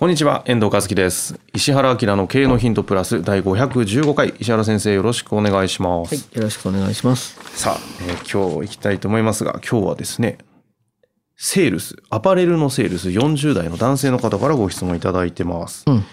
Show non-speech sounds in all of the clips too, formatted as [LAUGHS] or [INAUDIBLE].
こんにちは、遠藤和樹です。石原明の経営のヒントプラス第515回、石原先生よろしくお願いします。はい、よろしくお願いします。さあ、えー今日行きたいと思いますが、今日はですね、セールス、アパレルのセールス40代の男性の方からご質問いただいてます。うん。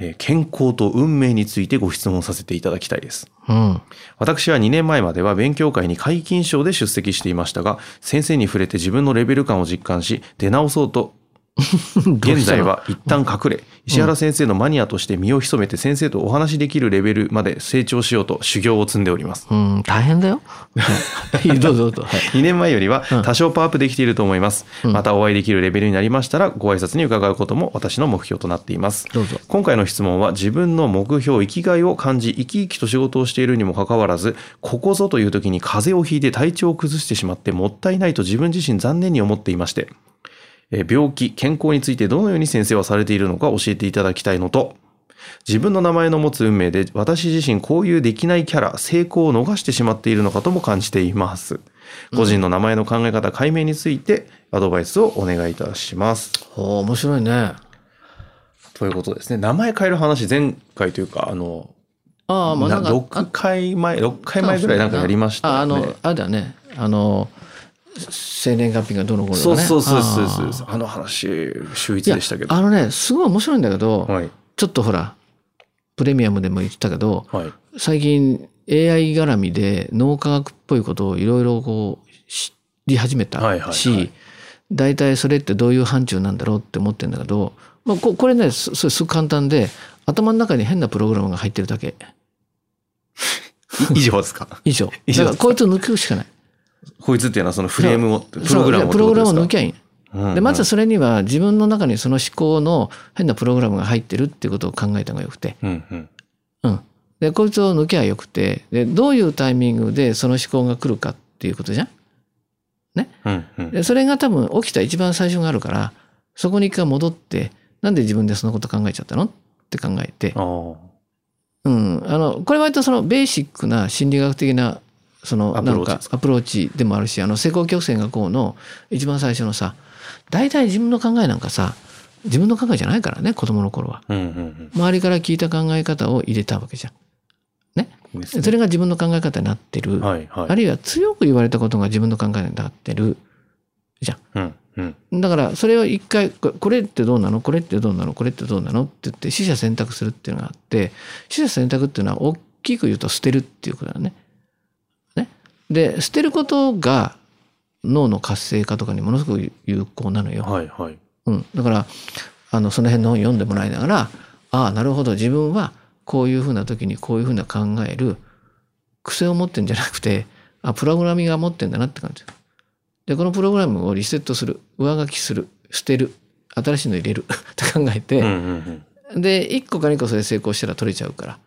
えー健康と運命についてご質問させていただきたいです。うん。私は2年前までは勉強会に皆勤賞で出席していましたが、先生に触れて自分のレベル感を実感し、出直そうと [LAUGHS] 現在は一旦隠れ、石原先生のマニアとして身を潜めて先生とお話しできるレベルまで成長しようと修行を積んでおります。うん、大変だよ。[LAUGHS] はいどうぞどうぞ。はい。2年前よりは多少パワーアップできていると思います。うんまたお会いできるレベルになりましたらご挨拶に伺うことも私の目標となっています。どうぞ。今回の質問は自分の目標、生きがいを感じ、生き生きと仕事をしているにもかかわらず、ここぞという時に風邪をひいて体調を崩してしまってもったいないと自分自身残念に思っていまして、えー病気、健康についてどのように先生はされているのか教えていただきたいのと、自分の名前の持つ運命で私自身こういうできないキャラ、成功を逃してしまっているのかとも感じています。個人の名前の考え方、解明についてアドバイスをお願いいたします。お面白いね。ということですね。名前変える話、前回というか、あの、ああ、まあなんか。6回前、6回前ぐらいなんかやりましたあ、あよね。の、あれだよね。あの、生年月日がどの頃そうね？そうそうそうあそうーあの話、秀逸でしたけど。あのね、すごい面白いんだけど、はい。ちょっとほら、プレミアムでも言ったけど、はい。最近 AI 絡みで脳科学っぽいことをいろいろこう知り始めたし、はいはいはい大体それってどういう範疇なんだろうって思ってんだけど、まあ、ここれねすすすごく簡単で頭の中に変なプログラムが入ってるだけ [LAUGHS] 以上ですか？[LAUGHS] 以上以上だからこいつを抜くしかないこいつっていうのはそのフレームを、プログラムをプログラムを抜ききゃいい、でまずそれには自分の中にその思考の変なプログラムが入ってるっていうことを考えた方がよくて、うんうん。うん、でこいつを抜きゃよくて。でどういうタイミングでその思考が来るかっていうことじゃん？うんうん。でそれが多分起きた一番最初があるからそこに一回戻ってなんで自分でそのこと考えちゃったの？って考えて、ああ。うん、あのこれ割とそのベーシックな心理学的なそのなんアプローチですか？アプローチでもあるしあの成功曲線がこうの一番最初のさ大体自分の考えなんかさ自分の考えじゃないからね子供の頃はうんうん周りから聞いた考え方を入れたわけじゃん。うん。ですねそれが自分の考え方になってる、はいはい。あるいは強く言われたことが自分の考えになってるじゃん。うんうん。だからそれを一回ここれってどうなの？これってどうなの？これってどうなの？って言って取捨選択するっていうのがあって取捨選択っていうのは大きく言うと捨てるっていうことだね。ねで捨てることが脳の活性化とかにものすごく有効なのよ。はいはい。うん、だからあのその辺の本読んでもらいながらああなるほど。自分はこういうふうな時にこういうふうな考える癖を持ってんじゃなくてあプログラミングが持ってんだなって感じ。でこのプログラムをリセットする。上書きする。捨てる。新しいの入れる。って考えうんうて、んうん。で1個か2個それ成功したら取れちゃうから。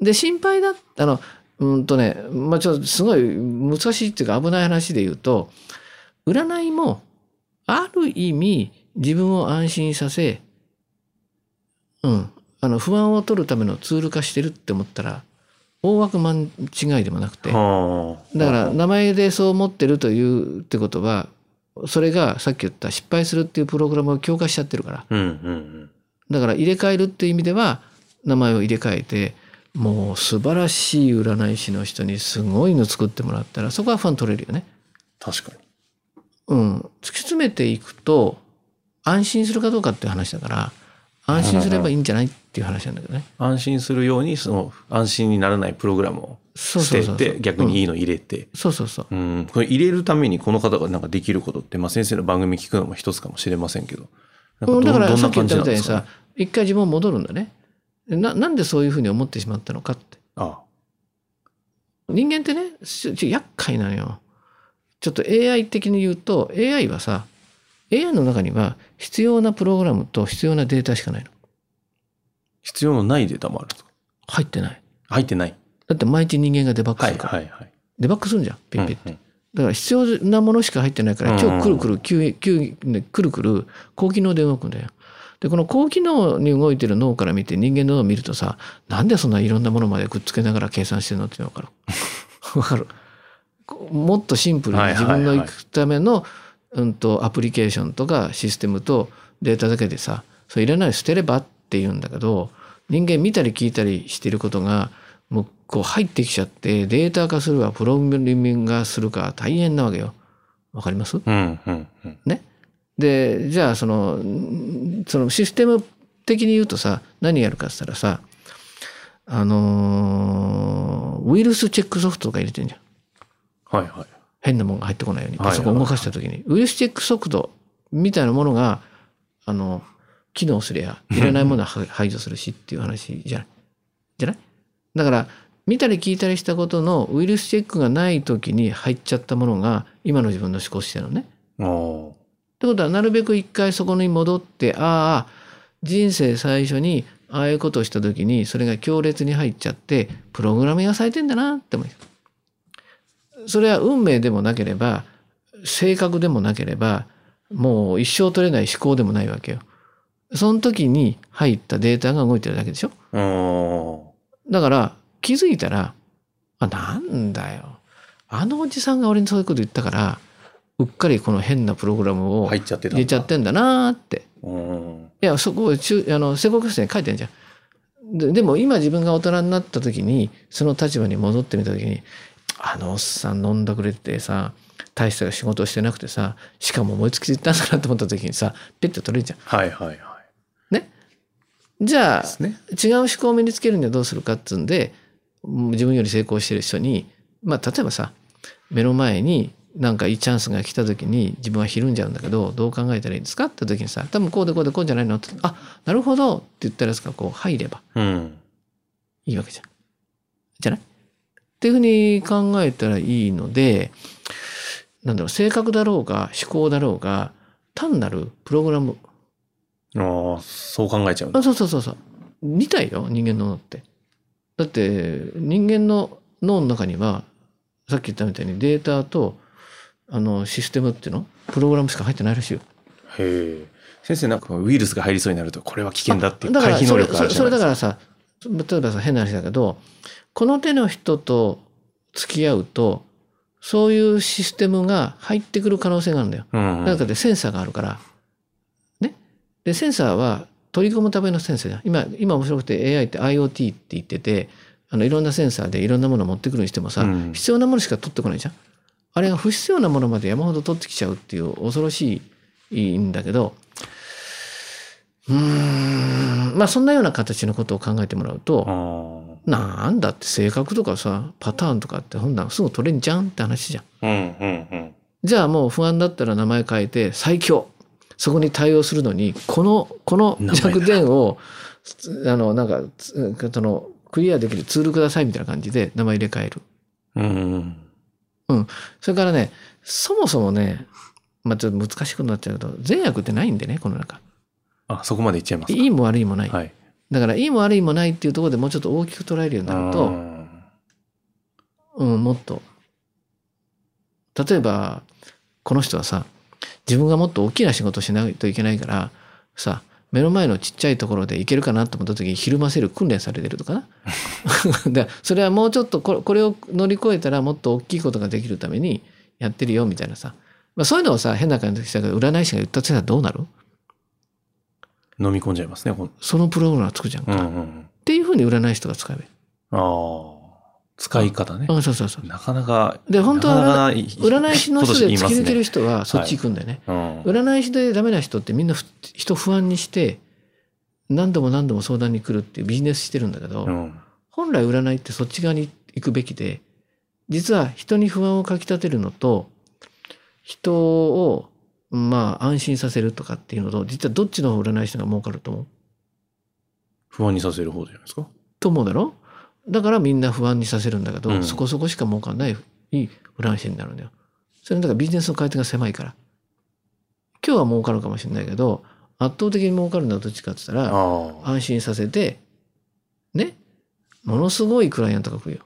で心配だあのうんとねまあちょっとすごい難しいっていうか危ない話で言うと占いもある意味自分を安心させうんあの不安を取るためのツール化してるって思ったら大枠間違いでもなくてはあ。だから名前でそう思ってるというってことはそれがさっき言った失敗するっていうプログラムを強化しちゃってるから。だから入れ替えるっていう意味では名前を入れ替えてもう素晴らしい占い師の人にすごいの作ってもらったらそこはファン取れるよね。確かに。うん。突き詰めていくと安心するかどうかっていう話だから安心すればいいんじゃないっていう話なんだけどね。安心するようにその安心にならないプログラムをそう捨てて逆にいいの入れて、そうそうそう。うん、これ入れるためにこの方がなんかできることって、まあ、先生の番組聞くのも一つかもしれませんけどだからさっき言ったみたいにさ、一回自分戻るんだね。な、なんでそういうふうに思ってしまったのかって。あ人間ってね、ちょちょ厄介なのよ。ちょっと AI 的に言うと、AI はさ、AI の中には必要なプログラムと必要なデータしかないの。必要のないデータもあるんですか？入ってない。入ってないだって毎日人間がデバッグすはいるから。はいはいデバッグするんじゃん。ピッピッうんうんだから必要なものしか入ってないから、うん今日くるくる、急急ねくるくる、高機能で動くんだよ。で、この高機能に動いてる脳から見て人間の脳を見るとさ、なんでそんないろんなものまでくっつけながら計算してるのっていうの分かる？[LAUGHS] 分かる。もっとシンプルに自分の行くための、うんと、アプリケーションとかシステムとデータだけでさ、それいらない捨てればって言うんだけど、人間見たり聞いたりしてることが、もうこう入ってきちゃってデータ化するかプログラミング化するか大変なわけよ。わかります？うんうんうんね？でじゃあそのんそのシステム的に言うとさ何やるかっつったらさあのーウイルスチェックソフトとか入れてんじゃん。はいはい。変なものが入ってこないように。はいパソコン動かした時に、ウイルスチェック速度みたいなものがあの機能すりゃいらないものは排 [LAUGHS] 排除するしっていう話じゃない？じゃない？だから見たり聞いたりしたことのウイルスチェックがない時に入っちゃったものが今の自分の思考してるのね。ってことはなるべく一回そこに戻ってああ人生最初にああいうことをした時にそれが強烈に入っちゃってプログラミングがされてんだなって思いそれは運命でもなければ性格でもなければもう一生取れない思考でもないわけよ。その時に入ったデータが動いてるだけでしょ。おだから気づいたらあなんだよ。あのおじさんが俺にそういうこと言ったからうっかりこの変なプログラムーを入っちゃってた入れちゃってんだなーって。うんいや、そこ、中あの、成功決戦に書いてるじゃん。ででも今自分が大人になった時に、その立場に戻ってみた時に、あのおっさん飲んだくれてさ、大した仕事をしてなくてさ、しかも思いつきで言ったんだなと思った時にさ、ペッて取れるじゃん。はいはいはいね？じゃあ、ね違う思考を身につけるにはどうするかっつうんで、うん自分より成功してる人に、まあ、例えばさ、目の前になんかいいチャンスが来た時に自分はひるんじゃうんだけど、どう考えたらいいんですか？って時にさ、多分こうでこうでこうじゃないの？って、あ、なるほどって言ったらですか、こう入ればうんいいわけじゃん。じゃない？っていうふうに考えたらいいので、なんだろう、性格だろうが思考だろうが、単なるプログラム。ああそう考えちゃうあそうそうそうそう。見たいよ、人間の脳って。だって、人間の脳の中には、さっき言ったみたいにデータと、あの、システムっていうの？プログラムしか入ってないらしいよ。へえ先生なんかウイルスが入りそうになるとこれは危険だっていうだから回避能力があるそれそれじゃないですかだからさ例えばさ変な話だけどこの手の人と付き合うとそういうシステムが入ってくる可能性があるんだよ。うんうんだってセンサーがあるから。ね？でセンサーは取り込むためのセンサーじゃん。今今面白くて AI って IoT って言っててあのいろんなセンサーでいろんなものを持ってくるにしてもさ、うん必要なものしか取ってこないじゃん。あれが不必要なものまで山ほど取ってきちゃうっていう恐ろしいんだけどうーんまあそんなような形のことを考えてもらうと、あなんだって性格とかさパターンとかってほんならすぐ取れんじゃんって話じゃん。んうんうん。じゃあもう不安だったら名前変えて最強。そこに対応するのにこのこの弱点をあのなんかつそのクリアできるツールくださいみたいな感じで名前入れ替える。うんうんそれからねそもそもねまあちょっと難しくなっちゃうけど善悪ってないんでねこの中。あそこまでいっちゃいますかいいも悪いもない。はいだからいいも悪いもないっていうところでもうちょっと大きく捉えるようになると、うんうん、もっと。例えば、この人はさ、自分がもっと大きな仕事をしないといけないから、さ、目の前のちっちゃいところでいけるかなと思った時にひるませる訓練されてるとかな。[LAUGHS] でそれはもうちょっとこれを乗り越えたらもっと大きいことができるためにやってるよみたいなさ。まあ、そういうのをさ、変な感じでしたけど、占い師が言ったとしたらどうなる？飲み込んじゃいますねそのプログラムがつくじゃんか。うんうっんていうふうに占い師とか使えばいい。ああ使い方ねうん、そうそうそう。なかなかで、本当は占い師の人で突き抜ける人人はそっち行くんだよね。うん占い師でダメな人ってみんなふ人不安にして何度も何度も相談に来るっていうビジネスしてるんだけど、うん。本来占いってそっち側に行くべきで、実は人に不安をかきたてるのと、人を、まあ、安心させるとかっていうのと、実はどっちの方占い師が儲かると思う？不安にさせる方じゃないですか？と思うだろ？だからみんな不安にさせるんだけど、うんそこそこしか儲かんないいい占い師になるんだよ。それだからビジネスの回転が狭いから。今日は儲かるかもしれないけど、圧倒的に儲かるのはどっちかって言ったら。安心させて、ね、ものすごいクライアントが来るよ。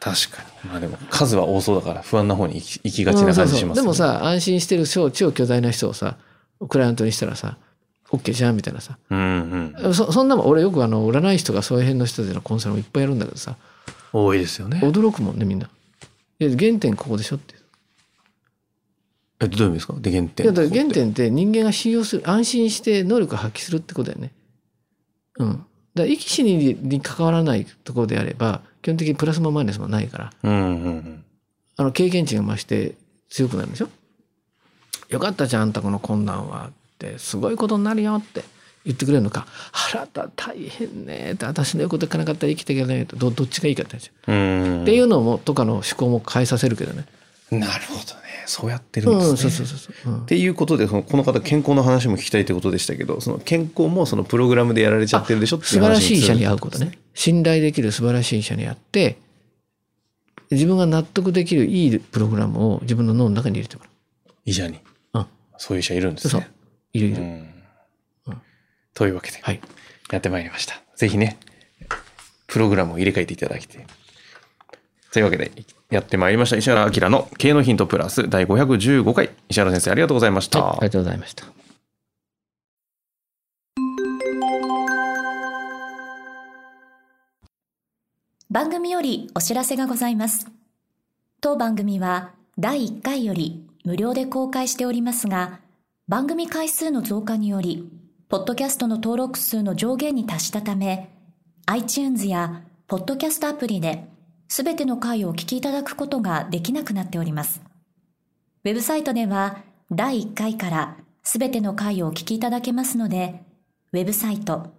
確かに。まあでも、数は多そうだから不安な方に行き行きがちな感じします、ねうでも、さ、安心してる超超巨大な人をさ、クライアントにしたらさ、OK じゃんみたいなさ。うんうん。そそんなもん、俺よくあの、占い師とかそういう辺の人でのコンサルもいっぱいやるんだけどさ、多いですよね。驚くもんね、みんな。原点ここでしょって。え、どういう意味ですか？で、原い点。やだから原点って人間が信用する、安心して能力を発揮するってことだよね。うん。だ生き死にに関わらないところであれば、基本的にプラスもマイナスもないから、うんうんうん。あの経験値が増して強くなるんでしょ？よかったじゃん、あんたこの困難はって、すごいことになるよって言ってくれるのか、あらた大変ねって、私の言うこと聞かなかったら生きていけないと、どどっちがいいかって。っていうのも、とかの思考も変えさせるけどね。なるほどね。そうやってるんうん、ですね。っていうことでそのこの方健康の話も聞きたいってことでしたけどその健康もそのプログラムでやられちゃってるでしょってい素晴らしい医者に会ううことね。信頼できる素晴らしい医者に会って、自分が納得できるいいプログラムを自分の脳の中に入れてもら医者にうんそういう医者いるんですそうね。う。いるいうる。んというわけではい。やってまいりましたぜひねプログラムを入れ替えていただきてというわけでやってまいりました石原明の経営のヒントプラス第515回石原先生ありがとうございました、はい、ありがとうございました。番組よりお知らせがございます。当番組は第1回より無料で公開しておりますが、番組回数の増加により、ポッドキャストの登録数の上限に達したため、iTunes やポッドキャストアプリで、すべての回をお聞きいただくことができなくなっております。ウェブサイトでは、第1回からすべての回をお聞きいただけますので、ウェブサイト、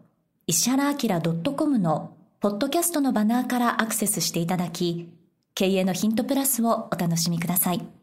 石原明 .com のポッドキャストのバナーからアクセスしていただき、経営のヒントプラスをお楽しみください。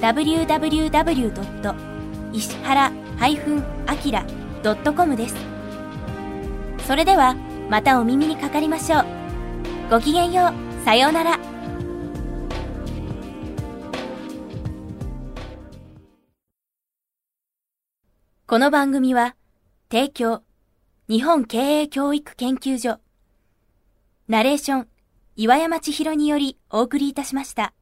www. 石原 -akira.com です。それではまたお耳にかかりましょう。ごきげんよう。さようなら。この番組は提供日本経営教育研究所ナレーション岩山千尋によりお送りいたしました。